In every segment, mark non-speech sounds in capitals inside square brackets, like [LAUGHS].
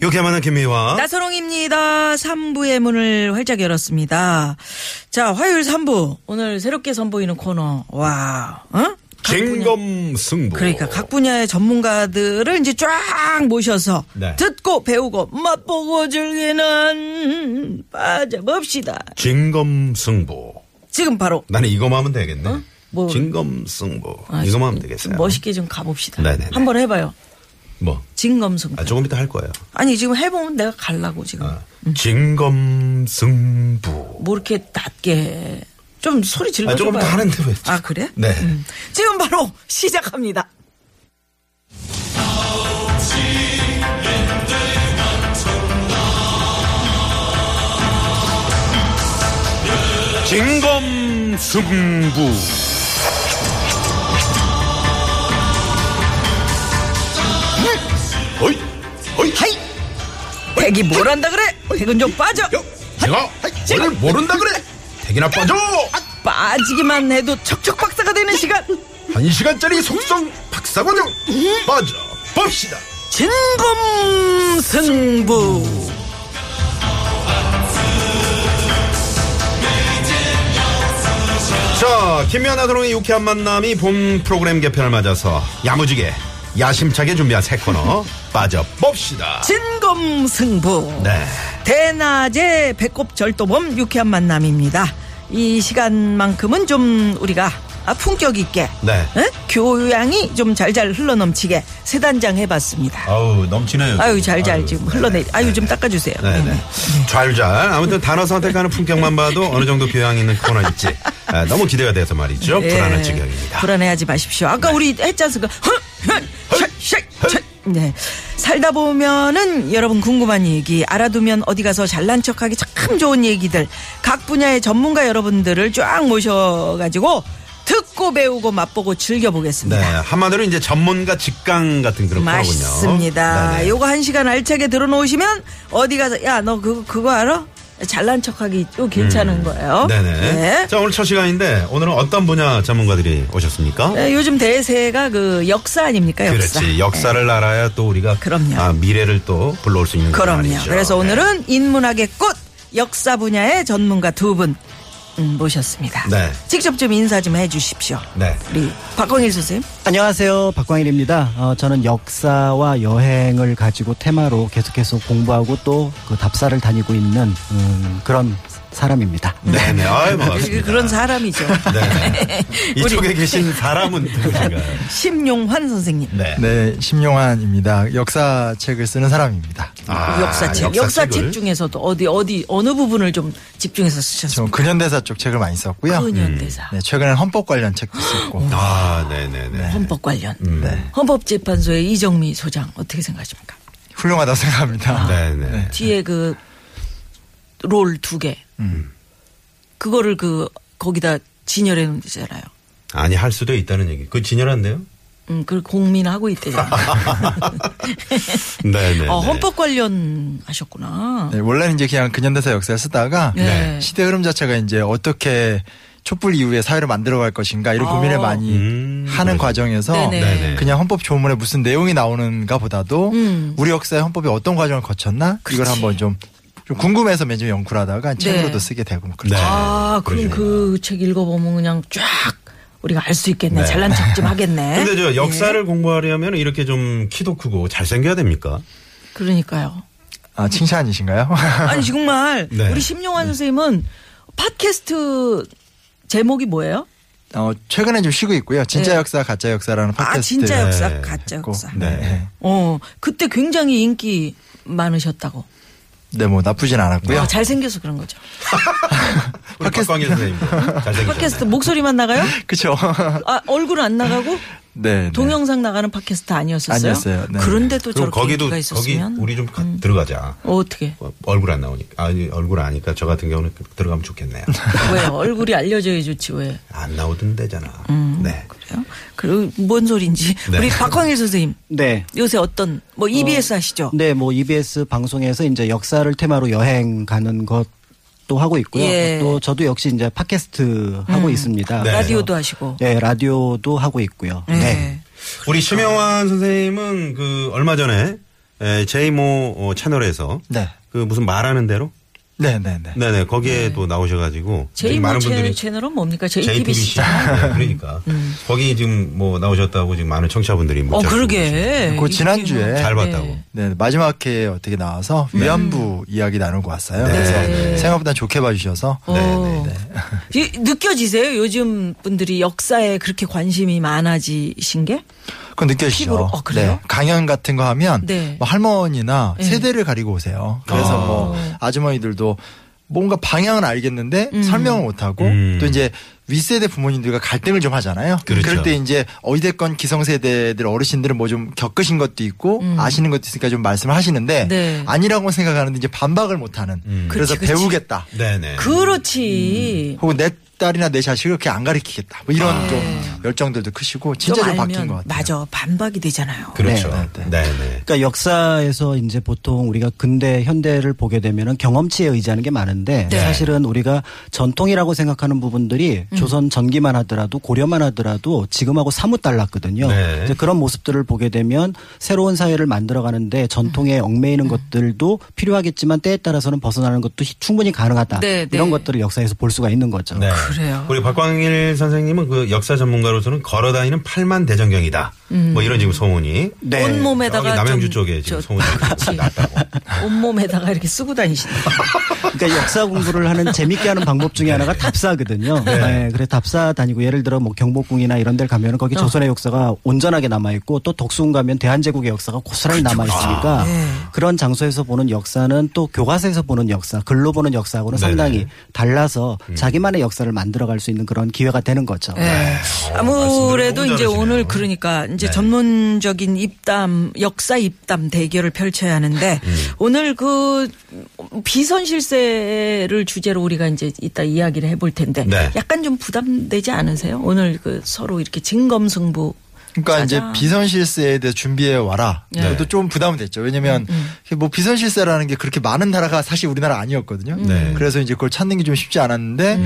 만난 김미화. 나선홍입니다. 3부의 문을 활짝 열었습니다. 자, 화요일 3부. 오늘 새롭게 선보이는 코너. 와, 어? 각 분야- 진검 승부. 그러니까 각 분야의 전문가들을 이제 쫙 모셔서 네. 듣고 배우고 맛보고 즐기는 빠져봅시다. 진검 승부. 지금 바로 나는 이거만 하면 되겠네. 뭐. 진검 승부. 아, 이거만 하면 좀 되겠어요. 멋있게 좀 가봅시다. 네네네. 한번 해봐요. 뭐. 진검승부. 아, 조금 이따 할 거예요. 아니 지금 해보면 내가 갈라고 지금. 아, 진검승부. 뭐 이렇게 낮게 해. 좀 소리 질러줘봐요. 아, 조금 더 하는데 왜. 아 그래? 네. 음. 지금 바로 [LAUGHS] 시작합니다. 진검승부. 어이, 어이, 하이! 백이 뭘 한다 그래? 백은 좀 빠져. 여, 제가 오늘 모른다 그래. 대기나 빠져. 빠지기만 해도 척척 박사가 되는 시간. 한 시간짜리 속성 박사 과정 빠져 봅시다. 진검 승부. 자, 김미아나 도롱의 유쾌한 만남이 본 프로그램 개편을 맞아서 야무지게 야심차게 준비한 새 코너 [LAUGHS] 빠져봅시다. 진검승부. 네. 대낮의 배꼽 절도범 유쾌한 만남입니다. 이 시간만큼은 좀 우리가 아, 품격 있게 네. 에? 교양이 좀 잘잘 흘러넘치게 세 단장 해봤습니다. 아우 넘치네요. 아유 잘잘 아유, 지금 네, 흘러내. 네, 아유 네, 좀 네. 닦아주세요. 네네. 잘잘. 아무튼 단어 선택하는 품격만 봐도 어느 정도 교양 있는 코너일지 [LAUGHS] 아, 너무 기대가 돼서 말이죠. 예. 불안한 지경입니다. 불안해하지 마십시오. 아까 우리 했지 않습니까? 네. 살다 보면은 여러분 궁금한 얘기 알아두면 어디 가서 잘난 척하기 참 좋은 얘기들 각 분야의 전문가 여러분들을 쫙 모셔가지고 듣고 배우고 맛보고 네. 즐겨보겠습니다. 한마디로 이제 전문가 직강 같은 그런 거군요. 맞습니다. 네네. 요거 한 시간 알차게 들어놓으시면 어디 가서 야 너 그거 그거 알아? 잘난 척하기 또 괜찮은 거예요. 음. 네네. 네. 자 오늘 첫 시간인데 오늘은 어떤 분야 전문가들이 오셨습니까? 네, 요즘 대세가 그 역사 아닙니까? 역사. 그렇지. 역사를 알아야 또 우리가 그럼요. 아, 미래를 또 불러올 수 있는 그럼요. 그래서 네. 오늘은 인문학의 꽃 역사 분야의 전문가 두분 음, 모셨습니다. 네. 직접 좀 인사 좀 해주십시오. 네. 우리 박광일 선생님. 안녕하세요. 박광일입니다. 어, 저는 역사와 여행을 가지고 테마로 계속해서 공부하고 또 그 답사를 다니고 있는 음, 그런 사람입니다. 네네. 아유, 반갑습니다. 그런 사람이죠. 네. 이쪽에 계신 사람은 누구신가요? 심용환 선생님. 네. 네, 심용환입니다. 역사책을 쓰는 사람입니다. 아, 역사책. 역사책 중에서도 어디 어디 어느 부분을 좀 집중해서 저 쓰셨습니까? 근현대사 쪽 책을 많이 썼고요. 근현대사. 네, 최근엔 헌법 관련 책도 썼고. 아, 네네네. 헌법 관련. 네, 헌법재판소의 이정미 소장 어떻게 생각하십니까? 훌륭하다 생각합니다. 네네. 뒤에 그 롤 두 개. 음. 그거를 그 거기다 진열해 놓은 데잖아요. 아니, 할 수도 있다는 얘기. 그 진열한데요? 음, 그걸 공민하고 있대잖아요. [LAUGHS] 네네. 어, 헌법 관련 하셨구나. 네, 원래는 이제 그냥 근현대사 역사를 쓰다가 네. 시대 흐름 자체가 이제 어떻게 촛불 이후에 사회를 만들어갈 것인가 이런 아. 고민을 많이 음, 하는 그러시- 과정에서 네네. 그냥 헌법 조문에 무슨 내용이 나오는가 보다도 음. 우리 역사의 헌법이 어떤 과정을 거쳤나 이걸 한번 좀, 좀 궁금해서 맨 처음 연구를 하다가 책으로도 쓰게 되고 뭐 그렇죠. 네. 아, 그럼 그러시네요. 그책 읽어보면 그냥 쫙 우리가 알 수 있겠네. 네. 잘난 척 좀 하겠네. [LAUGHS] 근데 저 역사를 예. 공부하려면 이렇게 좀 키도 크고 잘생겨야 됩니까? 그러니까요. 아 칭찬이신가요? [LAUGHS] 아니, 정말 네. 우리 심용환 선생님은 팟캐스트 제목이 뭐예요? 어, 최근에 좀 쉬고 있고요. 진짜 네. 역사, 가짜 역사라는 팟캐스트. 아, 진짜 역사, 네. 가짜. 역사. 네. 어, 그때 굉장히 인기 많으셨다고. 네, 뭐 나쁘진 않았고요. 아, 잘생겨서 그런 거죠. [LAUGHS] 우리 박광일 선생님. 잘생겼 팟캐스트 목소리만 나가요? [LAUGHS] 그쵸. 아 얼굴은 안 나가고 네. 네. 동영상 나가는 팟캐스트 아니었었어요? 아니었어요. 네. 그런데도 그럼 저렇게 거기도 인기가 거기 있었으면 우리 좀 가- 들어가자. 어, 어떻게? 어, 얼굴 안 나오니까 아니 얼굴 아니까 저 같은 경우는 들어가면 좋겠네요. [LAUGHS] 왜 얼굴이 알려져야 좋지 왜? 안 나오던 데잖아. 네. 그래요? 그리고 뭔 소린지 네. 우리 박광일 선생님 네. 요새 어떤 뭐 EBS 하시죠? 네, 뭐 EBS 방송에서 이제 역사를 테마로 여행 가는 것 도 하고 있고요. 예. 또 저도 역시 이제 팟캐스트 하고 있습니다. 네. 라디오도 하시고. 네, 라디오도 하고 있고요. 네. 네. 우리 심영환 선생님은 그 얼마 전에 에, 제이모 어, 채널에서 네. 그 무슨 말하는 대로 네, 네, 네. 네네 거기에 또 나오셔가지고 되게 제이모 많은 채- 분들이 채널은 뭡니까? JTBC JTBC. 네, 그러니까 거기 지금 뭐 나오셨다고 지금 많은 청취자분들이 어 문자 그러게. 그 지난주에 잘 네. 봤다고. 네, 마지막 회에 어떻게 나와서 위안부 이야기 나누고 왔어요. 네. 그래서 네. 생각보다 좋게 봐주셔서 어. 네, 네, 이- 느껴지세요? 요즘 분들이 역사에 그렇게 관심이 많아지신 게? 그건 느껴지죠. 피부로? 어, 그래요? 네, 강연 같은 거 하면 네. 뭐 할머니나 네. 세대를 가리고 오세요. 그래서 아. 뭐 아주머니들도 뭔가 방향은 알겠는데 음. 설명을 못하고 음. 또 이제 윗세대 부모님들과 갈등을 좀 하잖아요. 그렇죠. 럴때 이제 어디됐건 기성세대들 어르신들은 뭐 좀 겪으신 것도 있고 아시는 것도 있으니까 좀 말씀을 하시는데 음. 네. 아니라고 생각하는데 이제 반박을 못하는 음. 그래서 그치, 그치. 배우겠다. 네네. 그렇지. 혹은 내 딸이나 내 자식을 그렇게 안 가리키겠다. 뭐 이런 아. 좀 열정들도 크시고 진짜 좀좀 바뀐 것 같아요. 맞아. 반박이 되잖아요. 그렇죠. 네, 네, 네 네. 그러니까 역사에서 이제 보통 우리가 근대 현대를 보게 되면은 경험치에 의지하는 게 많은데 네. 사실은 우리가 전통이라고 생각하는 부분들이 음. 조선 전기만 하더라도 고려만 하더라도 지금하고 사뭇 달랐거든요. 네. 이제 그런 모습들을 보게 되면 새로운 사회를 만들어 가는데 전통에 얽매이는 음. 것들도 필요하겠지만 때에 따라서는 벗어나는 것도 히- 충분히 가능하다. 네, 네. 이런 것들을 역사에서 볼 수가 있는 거죠. 네. 그래요. 우리 박광일 선생님은 그 역사 전문가로서는 걸어다니는 팔만 대전경이다. 뭐 이런 지금 소문이. 네. 온몸에다가 남양주 좀 쪽에 지금 저- 소문이. [LAUGHS] 났다고. 온몸에다가 이렇게 쓰고 다니시는. [LAUGHS] 그러니까 역사 공부를 하는 재밌게 하는 방법 중에 하나가 답사거든요. 네. 그래 답사 다니고 예를 들어 뭐 경복궁이나 이런 데를 가면은 거기 조선의 역사가 온전하게 남아 있고 또 덕수궁 가면 대한제국의 역사가 고스란히 남아 있으니까 네. 그런 장소에서 보는 역사는 또 교과서에서 보는 역사, 글로 보는 역사하고는 네네. 상당히 달라서 자기만의 역사를 만들어갈 수 있는 그런 기회가 되는 거죠. 예. 어, 아무래도 이제. 오늘 그러니까 이제 네. 전문적인 입담, 역사 입담 대결을 펼쳐야 하는데 음. 오늘 그 비선 실세 를 주제로 우리가 이제 이따 이야기를 해볼 텐데 네. 약간 좀 부담되지 않으세요? 오늘 그 서로 이렇게 진검승부. 그러니까 이제 짜잔. 비선 실세에 대해 준비해 와라. 네. 그래도 좀 부담은 됐죠. 왜냐면 뭐 비선 실세라는 게 그렇게 많은 나라가 사실 우리나라 아니었거든요. 네. 그래서 이제 그걸 찾는 게 좀 쉽지 않았는데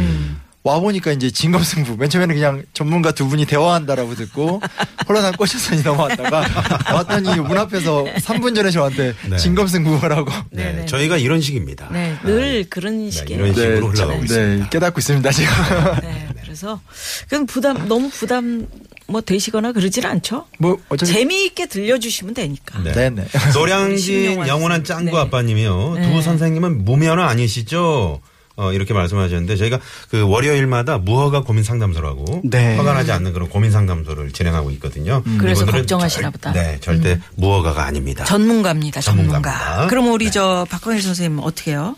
와 보니까 이제 진검승부. 맨 처음에는 그냥 전문가 두 분이 대화한다라고 듣고 홀라당 꽂혀서니 넘어왔다가 [LAUGHS] 나왔더니 문 앞에서 3분 전에 저한테 네. 진검승부라고. 네. 네네. 저희가 이런 식입니다. 네, 늘 그런 식의. 이런 식으로 흘러가고 있습니다. 네, 깨닫고 있습니다 지금. [LAUGHS] 네, 그래서 그건 부담 너무 부담 뭐 되시거나 그러질 않죠. 뭐 어차피 재미있게 들려주시면 되니까. 네. 네네. 노량진 [LAUGHS] 영원한. 짱구 네. 아빠님이요. 네. 두 선생님은 무면허 아니시죠? 어, 이렇게 말씀하셨는데 저희가 그 월요일마다 무허가 고민 상담소라고 네. 허가 나지 않는 그런 고민 상담소를 진행하고 있거든요. 그래서 이분들은 걱정하시나 절- 보다. 네, 절대 무허가가 아닙니다. 전문가입니다, 전문가. 전문가입니다. 그럼 우리 네. 저 박광일 선생님 어떻게 해요?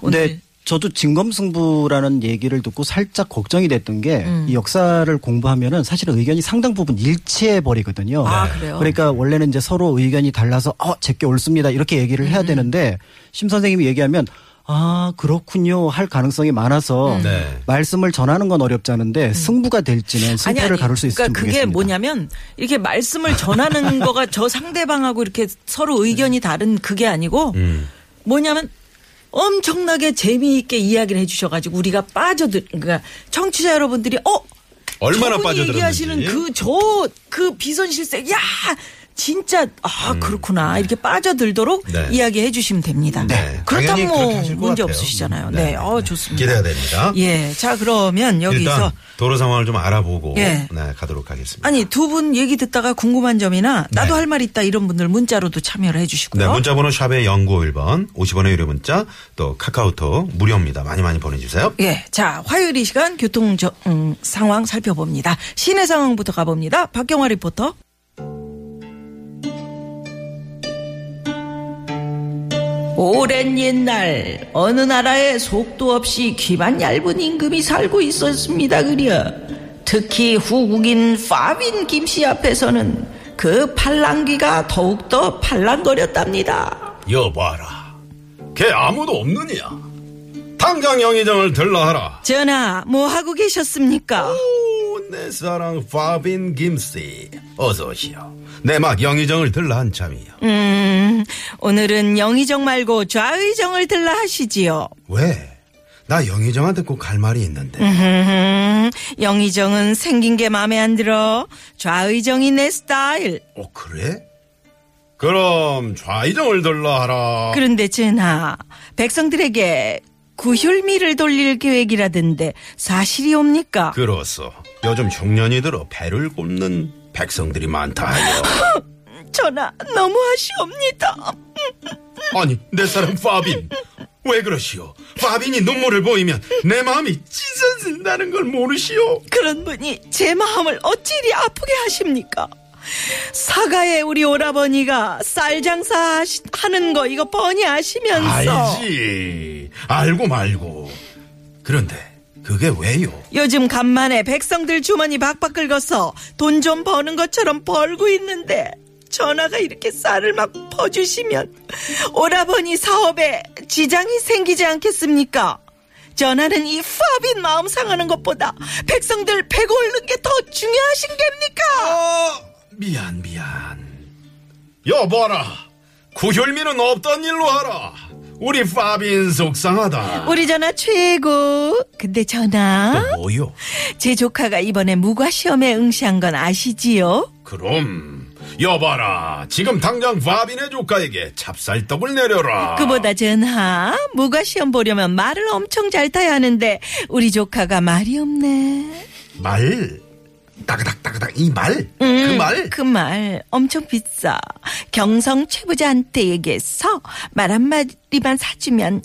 오늘 근데 저도 진검승부라는 얘기를 듣고 살짝 걱정이 됐던 게 음. 이 역사를 공부하면은 사실은 의견이 상당 부분 일치해 버리거든요. 아, 그래요? 그러니까 원래는 이제 서로 의견이 달라서 어 제게 옳습니다 이렇게 얘기를 음. 해야 되는데 심 선생님이 얘기하면 아 그렇군요 할 가능성이 많아서 네. 말씀을 전하는 건 어렵지 않은데 승부가 될지는 승패를 가를 수 있을지 그러니까 그게 모르겠습니다. 뭐냐면 이렇게 말씀을 전하는 [LAUGHS] 거가 저 상대방하고 이렇게 서로 의견이 다른 그게 아니고 음. 뭐냐면 엄청나게 재미있게 이야기를 해주셔가지고 우리가 빠져들 그러니까 청취자 여러분들이 어 얼마나 빠져들었는지. 얘기하시는 그 저그 비선실세 야 진짜 아 그렇구나 이렇게 빠져들도록 음. 네. 이야기해 주시면 됩니다. 네. 그렇다면 뭐 문제. 없으시잖아요. 네. 네, 어 좋습니다. 기대가 됩니다. 예, 자 그러면 여기서 도로 상황을 좀 알아보고 예. 네, 가도록 하겠습니다. 아니 두 분 얘기 듣다가 궁금한 점이나 나도 네. 할말 있다 이런 분들 문자로도 참여를 해 주시고요. 네, 문자 번호 샵의 0951번, 50원의 유료 문자, 또 카카오톡 무료입니다. 많이 많이 보내 주세요. 예, 자 화요일 이 시간 교통 저, 음, 상황 살펴봅니다. 시내 상황부터 가 봅니다. 박경화 리포터. 오랜 옛날 어느 나라에 속도 없이 귀만 얇은 임금이 살고 있었습니다 그려 특히 후국인 파빈 김씨 앞에서는 그 팔랑귀가 더욱더 팔랑거렸답니다 여봐라. 걔 아무도 없느냐? 당장 영의정을 들러하라. 전하 뭐 하고 계셨습니까? 오, 내 사랑 파빈 김씨. 어서 오시오. 내 막 영의정을 들러 한참이요. 음 오늘은 영의정 말고 좌의정을 들라 하시지요 왜? 나 영의정한테 꼭할 말이 있는데. 음, 영의정은 생긴 게 마음에 안 들어. 좌의정이 내 스타일. 어, 그래? 그럼 좌의정을 들러 하라. 그런데 전하, 백성들에게 구휼미를 돌릴 계획이라던데 사실이옵니까? 그로써 요즘 흉년이 들어 배를 꼽는 백성들이 많다 하여. [LAUGHS] 전하, 너무하시옵니다. 아니, 내 사랑 파빈. 왜 그러시오? 파빈이 눈물을 보이면 내 마음이 찢어진다는 걸 모르시오? 그런 분이 제 마음을 어찌리 아프게 하십니까? 사가에 우리 오라버니가 쌀 장사 하는 거 이거 뻔히 아시면서 알지. 알고 말고. 그런데 그게 왜요? 요즘 간만에 백성들 주머니 박박 긁어서 돈 좀 버는 것처럼 벌고 있는데 전화가 이렇게 쌀을 막 퍼주시면 오라버니 사업에 지장이 생기지 않겠습니까? 전화는 이 파빈 마음 상하는 것보다 백성들 배 고르는 게 더 중요하신 겁니까? 아, 미안, 미안. 여봐라. 구혈미는 없던 일로 하라. 우리 파빈 속상하다. 우리 전화 최고. 근데 전화, 또 뭐요? 제 조카가 이번에 무과 시험에 응시한 건 아시지요? 그럼 여봐라. 지금 당장 파빈의 조카에게 찹쌀떡을 내려라. 그보다 전하 무과 시험 보려면 말을 엄청 잘 타야 하는데 우리 조카가 말이 없네. 말. 따그닥 따그닥 이 말. 그 말. 그 말 엄청 비싸. 경성 최부자한테 얘기해서 말 한마디만 사주면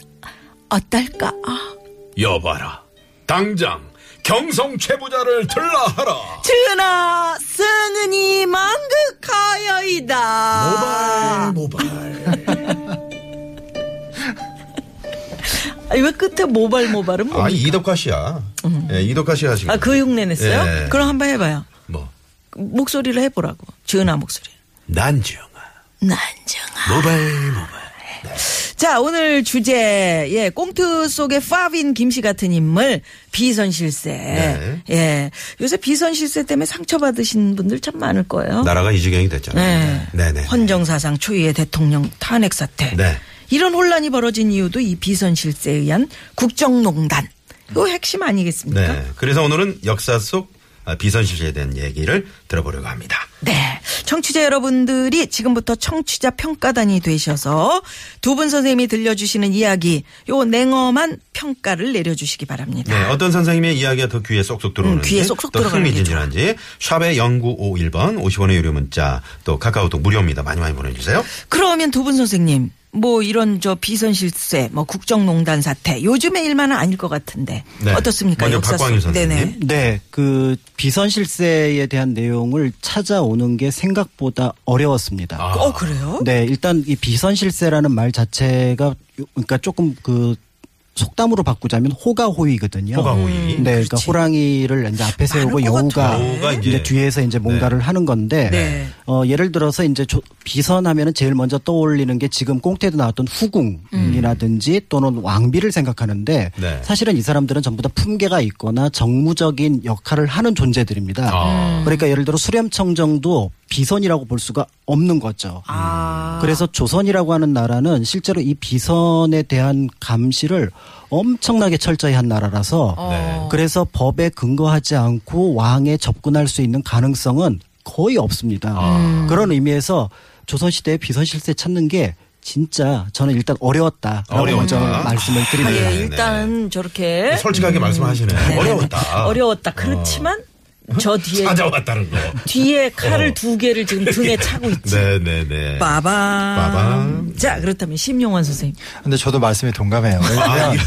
어떨까? 여봐라. 당장 경성 최부자를 들라하라. 전하 승은이 만극하여이다. 모발 모발. 아니, 왜 끝에 모발 모발은 뭐? 아 이덕화 씨야. 예, 이덕화 씨 하시고. 아, 그 흉내 냈어요? 예. 그럼 한번 해봐요. 뭐 목소리를 해보라고. 전하 목소리. 난정아. 난정아. 모발 모발. 자, 오늘 주제, 예, 꽁트 속의 파빈 김씨 같은 인물, 비선실세. 네. 예. 요새 비선실세 때문에 상처받으신 분들 참 많을 거예요. 나라가 이 지경이 됐잖아요. 네. 네네. 헌정사상 초유의 대통령 탄핵 사태. 네. 이런 혼란이 벌어진 이유도 이 비선실세에 의한 국정농단. 그 핵심 아니겠습니까? 네. 그래서 오늘은 역사 속 아, 비선실세에 대한 얘기를 들어보려고 합니다. 네. 청취자 여러분들이 지금부터 청취자 평가단이 되셔서 두 분 선생님이 들려주시는 이야기, 요 냉엄한 평가를 내려주시기 바랍니다. 네, 어떤 선생님의 이야기가 더 귀에 쏙쏙 들어오는지, 음, 귀에 쏙쏙 게 흥미진진한지 샵의 0951번 50원의 유료 문자 또 카카오톡 무료입니다. 많이 많이 보내주세요. 그러면 두 분 선생님, 뭐 이런 저 비선 실세, 뭐 국정농단 사태, 요즘의 일만은 아닐 것 같은데 네. 어떻습니까? 먼저 역사 박광일 속- 선생님. 네네. 네, 그 비선 실세에 대한 내용을 찾아오는 게 생각보다 어려웠습니다. 아. 어 그래요? 네, 일단 이 비선 실세라는 말 자체가 요- 그러니까 조금 그 속담으로 바꾸자면 호가호위거든요. 호가호위. 네, 그러니까 호랑이를 이제 앞에 세우고 여우가, 같아요. 여우가 이제, 이제 뒤에서 이제 뭔가를 하는 건데 네. 어 예를 들어서 이제 조- 비선하면은 제일 먼저 떠올리는 게 지금 꽁태도 나왔던 후궁이라든지 또는 왕비를 생각하는데 네. 사실은 이 사람들은 전부 다 품계가 있거나 정무적인 역할을 하는 존재들입니다. 아. 그러니까 예를 들어 수렴청정도 비선이라고 볼 수가 없는 거죠. 아. 그래서 조선이라고 하는 나라는 실제로 이 비선에 대한 감시를 엄청나게 철저히 한 나라라서 어. 네. 그래서 법에 근거하지 않고 왕에 접근할 수 있는 가능성은 거의 없습니다. 아. 그런 의미에서 조선시대에 비선실세 찾는 게 진짜 저는 일단 어려웠다라고 어려웠다. 먼저 말씀을 아, 드립니다. 예, 네, 일단 저렇게 솔직하게 말씀하시네. 어려웠다. 어려웠다. 그렇지만 저 뒤에 찾아왔다는 거. 뒤에 칼을 어. 두 개를 지금 등에 [LAUGHS] 차고 있지. 네네네. 빠밤. 빠밤. 자 그렇다면 심용원 선생님. 근데 저도 말씀에 동감해요. 왜냐면 이게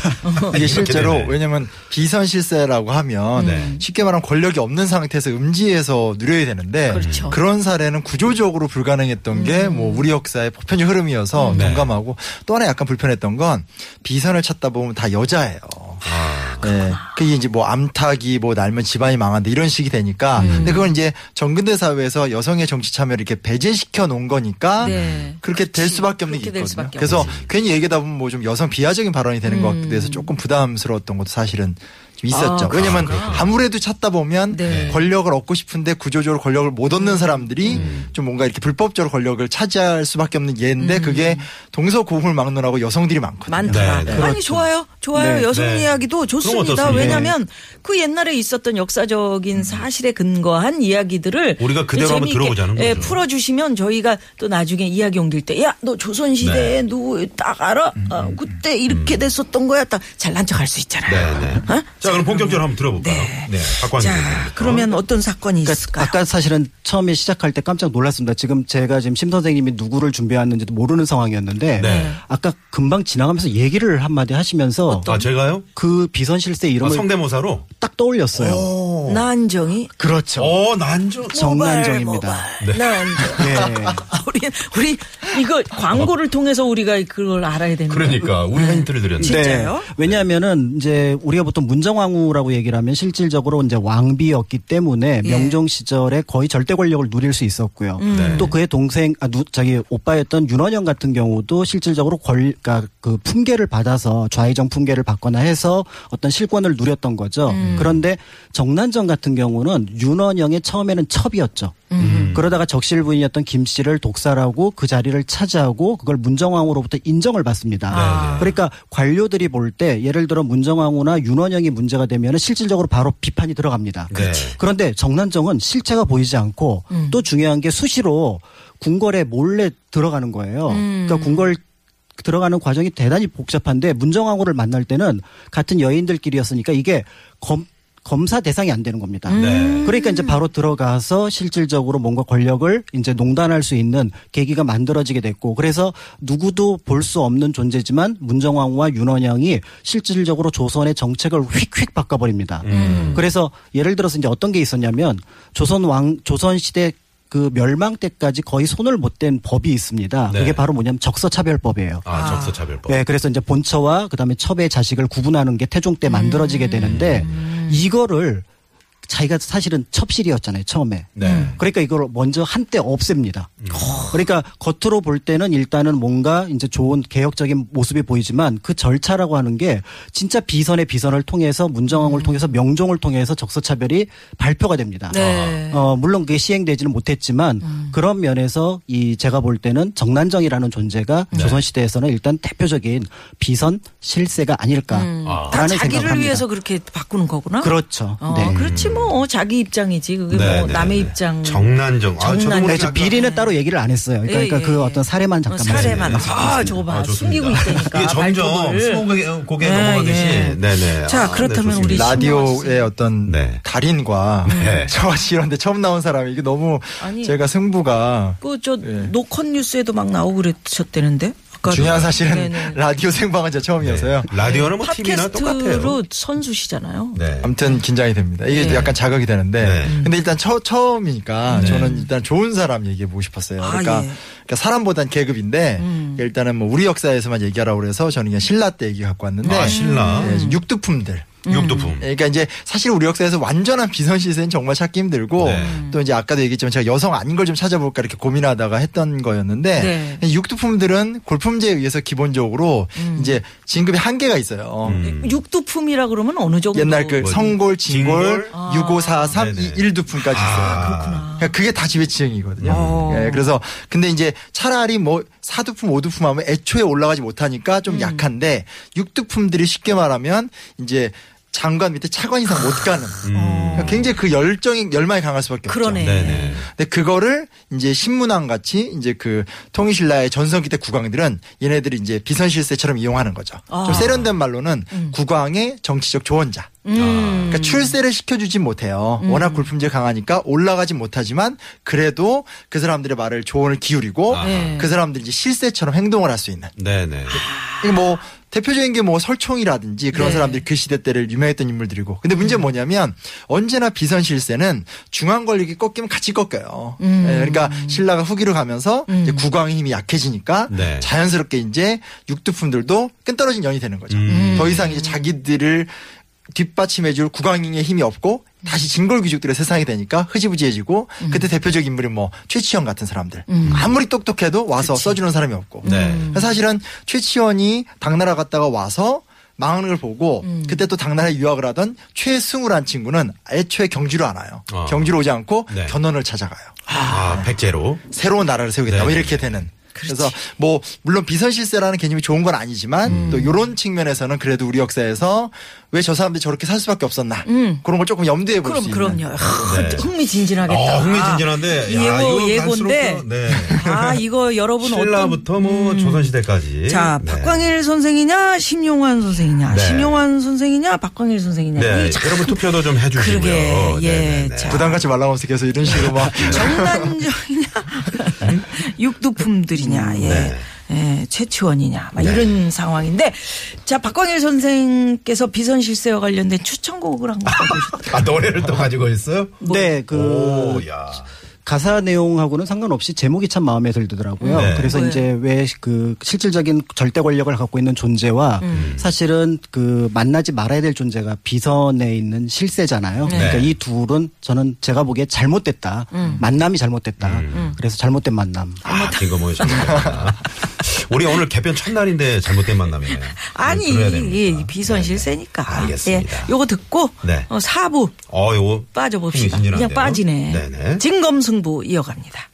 이렇게 실제로 되네. 왜냐면 비선 실세라고 하면 네. 쉽게 말하면 권력이 없는 상태에서 음지에서 누려야 되는데 그렇죠. 런 사례는 구조적으로 불가능했던 게뭐 우리 역사의 보편적 흐름이어서 네. 동감하고 또 하나 약간 불편했던 건 비선을 찾다 보면 다 여자예요. 아, 네. 그게 이제 뭐 암탉이 뭐 날면 집안이 망한다 이런 식이 되니까. 음. 근데 그건 이제 정근대 사회에서 여성의 정치 참여를 이렇게 배제시켜 놓은 거니까 네. 그렇게 될 그렇지. 수밖에 없는 게 그렇게 될 있거든요. 수밖에 그래서 없지. 괜히 얘기하다 보면 뭐 좀 여성 비하적인 발언이 되는 것 음. 같아서 조금 부담스러웠던 것도 사실은 좀 있었죠. 아, 왜냐면. 아무래도 찾다 보면 네. 권력을 얻고 싶은데 구조적으로 권력을 못 얻는 사람들이 음. 좀 뭔가 이렇게 불법적으로 권력을 차지할 수밖에 없는 예인데 그게 동서고금을 막론하고 여성들이 많거든요. 음. 많더라. 네, 네. 아니 좋아요, 좋아요. 네. 여성 네. 이야기도 좋습니다. 어떻습니까? 왜냐하면 그 옛날에 있었던 역사적인 사실에 근거한 이야기들을 우리가 그대로 한번 들어보자는 예, 거죠. 풀어주시면 저희가 또 나중에 이야기 옮길 때, 야, 너 조선 시대에 네. 누구 딱 알아? 어, 그때 이렇게 됐었던 거야. 딱 잘난 척 할 수 있잖아요. 네 네. 어? 자, 그럼 본격적으로 한번 들어볼까요? 네. 네. 자. 그러면 어 떤 사건이 그러니까 있을까요? 아까 사실은 처음에 시작할 때 깜짝 놀랐습니다. 지금 제가 지금 심 선생님이 누구를 준비했는지도 모르는 상황이었는데 네. 아까 금방 지나가면서 얘기를 한마디 하시면서 아, 제가요? 그 비선 실세 아, 이름을 성대모사로? 딱 떠올렸어요. 난정이 그렇죠. 어, 난조. 정난정입니다. 모발, 난정. 네. [LAUGHS] 우리 우리 이거 광고를 통해서 우리가 그걸 알아야 되는 그러니까, 우리가 힌트를 드렸는데. 진짜요? 네. 왜냐하면은 이제 우리가 보통 문정왕후라고 얘기를 하면 실질적으로 이제 왕비였기 때문에 예. 명종 시절에 거의 절대 권력을 누릴 수 있었고요. 네. 또 그의 동생, 아, 누, 자기 오빠였던 윤원영 같은 경우도 실질적으로 권, 그러니까 그 품계를 받아서 좌의정 품계를 받거나 해서 어떤 실권을 누렸던 거죠. 그런데 정난정 같은 경우는 윤원영의 처음에는 첩이었죠. 그러다가 적실 부인이었던 김 씨를 독살하고 그 자리를 차지하고 그걸 문정왕후로부터 인정을 받습니다. 네, 네. 그러니까 관료들이 볼 때 예를 들어 문정왕후나 윤원영이 문제가 되면 실질적으로 바로 비판이 들어갑니다. 네. 그런데 정난정은 실체가 보이지 않고 음. 또 중요한 게 수시로 궁궐에 몰래 들어가는 거예요. 음. 그러니까 궁궐 들어가는 과정이 대단히 복잡한데 문정왕후를 만날 때는 같은 여인들끼리였으니까 이게 검 검사 대상이 안 되는 겁니다. 네. 그러니까 이제 바로 들어가서 실질적으로 뭔가 권력을 이제 농단할 수 있는 계기가 만들어지게 됐고 그래서 누구도 볼 수 없는 존재지만 문정왕후와 윤원영이 실질적으로 조선의 정책을 휙휙 바꿔버립니다. 그래서 예를 들어서 이제 어떤 게 있었냐면 조선 왕 조선 시대 그 멸망 때까지 거의 손을 못 댄 법이 있습니다. 네. 그게 바로 뭐냐면 적서차별법이에요. 아, 적서차별법. 네, 그래서 이제 본처와 그다음에 첩의 자식을 구분하는 게 태종 때 만들어지게 되는데 이거를 자기가 사실은 첩실이었잖아요 처음에. 네. 그러니까 이걸 먼저 한때 없앱니다. 그러니까 겉으로 볼 때는 일단은 뭔가 이제 좋은 개혁적인 모습이 보이지만 그 절차라고 하는 게 진짜 비선의 비선을 통해서 문정왕을 통해서 명종을 통해서 적서차별이 발표가 됩니다. 네. 어, 물론 그게 시행되지는 못했지만 그런 면에서 이 제가 볼 때는 정난정이라는 존재가 네. 조선시대에서는 일단 대표적인 비선 실세가 아닐까라는 아. 다 생각을 자기를 합니다. 위해서 그렇게 바꾸는 거구나. 그렇죠. 어, 네. 그렇지 뭐 자기 입장이지 그게 네, 뭐 네, 남의 네. 입장. 정난정. 아, 저도 정난정. 네, 저 약간- 비리는 따로 얘기를 안 했어요. 그러니까, 예, 그러니까 예, 그 예. 어떤 사례만 잠깐 어, 사례만 말씀드리겠습니다. 아 저거 봐 아, 좋습니다. 숨기고 있다니까. 이게 점점 발톱을. 스무고개 네, 넘어가듯이. 예. 네네. 자, 아, 그렇다면 네, 우리 좋습니다. 라디오의 어떤 네. 달인과 네. [LAUGHS] 저와 씨 이런데 처음 나온 사람이 이게 너무 아니. 제가 승부가 그저 예. 노컷 뉴스에도 막 나오고 그랬었대는데. 아까 중요한 사실은 네네. 라디오 생방은 제 처음이어서요. 네. 라디오는 뭐 TV나 똑같아요. 팟캐스트로 선수시잖아요. 네. 아무튼 긴장이 됩니다. 이게 네. 약간 자극이 되는데. 네. 근데 일단 처, 처음이니까 네. 저는 일단 좋은 사람 얘기해 보고 싶었어요. 아, 그러니까, 예. 그러니까 사람보단 계급인데 음. 일단은 뭐 우리 역사에서만 얘기하라고 그래서 저는 그냥 신라 때 얘기 갖고 왔는데. 아, 신라. 네, 육두품들. 육두품. 그러니까 이제 사실 우리 역사에서 완전한 비선 시세는 정말 찾기 힘들고 네. 또 이제 아까도 얘기했지만 제가 여성 아닌 걸 좀 찾아볼까 이렇게 고민하다가 했던 거였는데 네. 육두품들은 골품제에 의해서 기본적으로 음. 이제 진급이 한계가 있어요. 음. 육두품이라 그러면 어느 정도? 옛날 그 뭐지? 성골, 진골? 아. 6543, 네네. 1두품까지 있어요. 아, 그렇구나. 그러니까 그게 다 지배지형이거든요. 어. 예, 그래서 근데 이제 차라리 뭐 사두품, 오두품 하면 애초에 올라가지 못하니까 음. 좀 약한데 육두품들이 쉽게 말하면 이제 장관 밑에 차관 이상 못 가는 음. 그러니까 굉장히 그 열정이 열망이 강할 수밖에 없죠. 그러네. 네네. 근데 그거를 이제 신문왕 같이 이제 그 통일신라의 전성기 때 국왕들은 얘네들이 이제 비선실세처럼 이용하는 거죠. 좀 세련된 말로는 국왕의 정치적 조언자. 그러니까 출세를 시켜주진 못해요. 워낙 골품질 강하니까 올라가진 못하지만 그래도 그 사람들의 말을 조언을 기울이고 네. 그 사람들이 이제 실세처럼 행동을 할 수 있는. 네네. 이게 뭐 대표적인 게 뭐 설총이라든지 그런 네. 사람들이 그 시대 때를 유명했던 인물들이고. 근데 문제는 뭐냐면 언제나 비선 실세는 중앙 권력이 꺾이면 같이 꺾여요. 음. 예, 그러니까 신라가 후기로 가면서 이제 국왕의 힘이 약해지니까 네. 자연스럽게 이제 육두품들도 끈떨어진 연이 되는 거죠. 음. 더 이상 이제 자기들을 뒷받침해줄 국왕의 힘이 없고 다시 진골 귀족들의 세상이 되니까 흐지부지해지고 음. 그때 대표적 인물이 뭐 최치원 같은 사람들 아무리 똑똑해도 와서 써주는 사람이 없고 네. 그래서 사실은 최치원이 당나라 갔다가 와서 망하는 걸 보고 음. 그때 또 당나라에 유학을 하던 최승우란 친구는 애초에 경주로 안 와요. 어. 경주로 오지 않고 네. 견훤을 찾아가요. 아, 백제로. 새로운 나라를 세우겠다. 네. 뭐 이렇게 되는. 그래서 뭐 물론 비선실세라는 개념이 좋은 건 아니지만 음. 또 이런 측면에서는 그래도 우리 역사에서 왜 저 사람들이 저렇게 살 수밖에 없었나 그런 걸 조금 염두에 볼수 그럼 있는. 그럼요. 하, 네. 흥미진진하겠다. 어, 흥미진진한데. 아, 야, 예고 예고인데. 네. 아 이거 여러분 어떤 신라부터 뭐 조선시대까지. 자, 네. 박광일 선생이냐, 심용환 선생이냐, 네. 심용환 선생이냐, 박광일 선생이냐. 네. 참 여러분 투표도 좀 해주시고요. 그러게, 예, 네네네. 자. 부담 갖지 말라고 하면서 계속 이런 식으로 막 정난정이냐, [LAUGHS] 육두품들이냐, 예. 네. 예, 최치원이냐, 막 네. 이런 상황인데, 자, 박광일 선생께서 비선 실세와 관련된 추천곡을 한곡. [LAUGHS] 아, 노래를 또 가지고 있어요? 네, 그 오, 야. 가사 내용하고는 상관없이 제목이 참 마음에 들더라고요. 네. 그래서 왜? 이제 왜 그 실질적인 절대 권력을 갖고 있는 존재와 음. 사실은 그 만나지 말아야 될 존재가 비선에 있는 실세잖아요. 그러니까 네. 이 둘은 저는 제가 보기에 잘못됐다. 만남이 잘못됐다. 음. 그래서 잘못된 만남. 아, 긴거 모셨습니다. [LAUGHS] 우리 오늘 개편 첫날인데 잘못된 만남이네요. [LAUGHS] 아니, 들어야 됩니다. 이 비선실 세니까. 네네. 알겠습니다. 예, 요거 듣고, 네. 어, 4부 어, 요거 빠져봅시다. 흥미진진한데요. 그냥 빠지네. 네네. 진검승부 이어갑니다.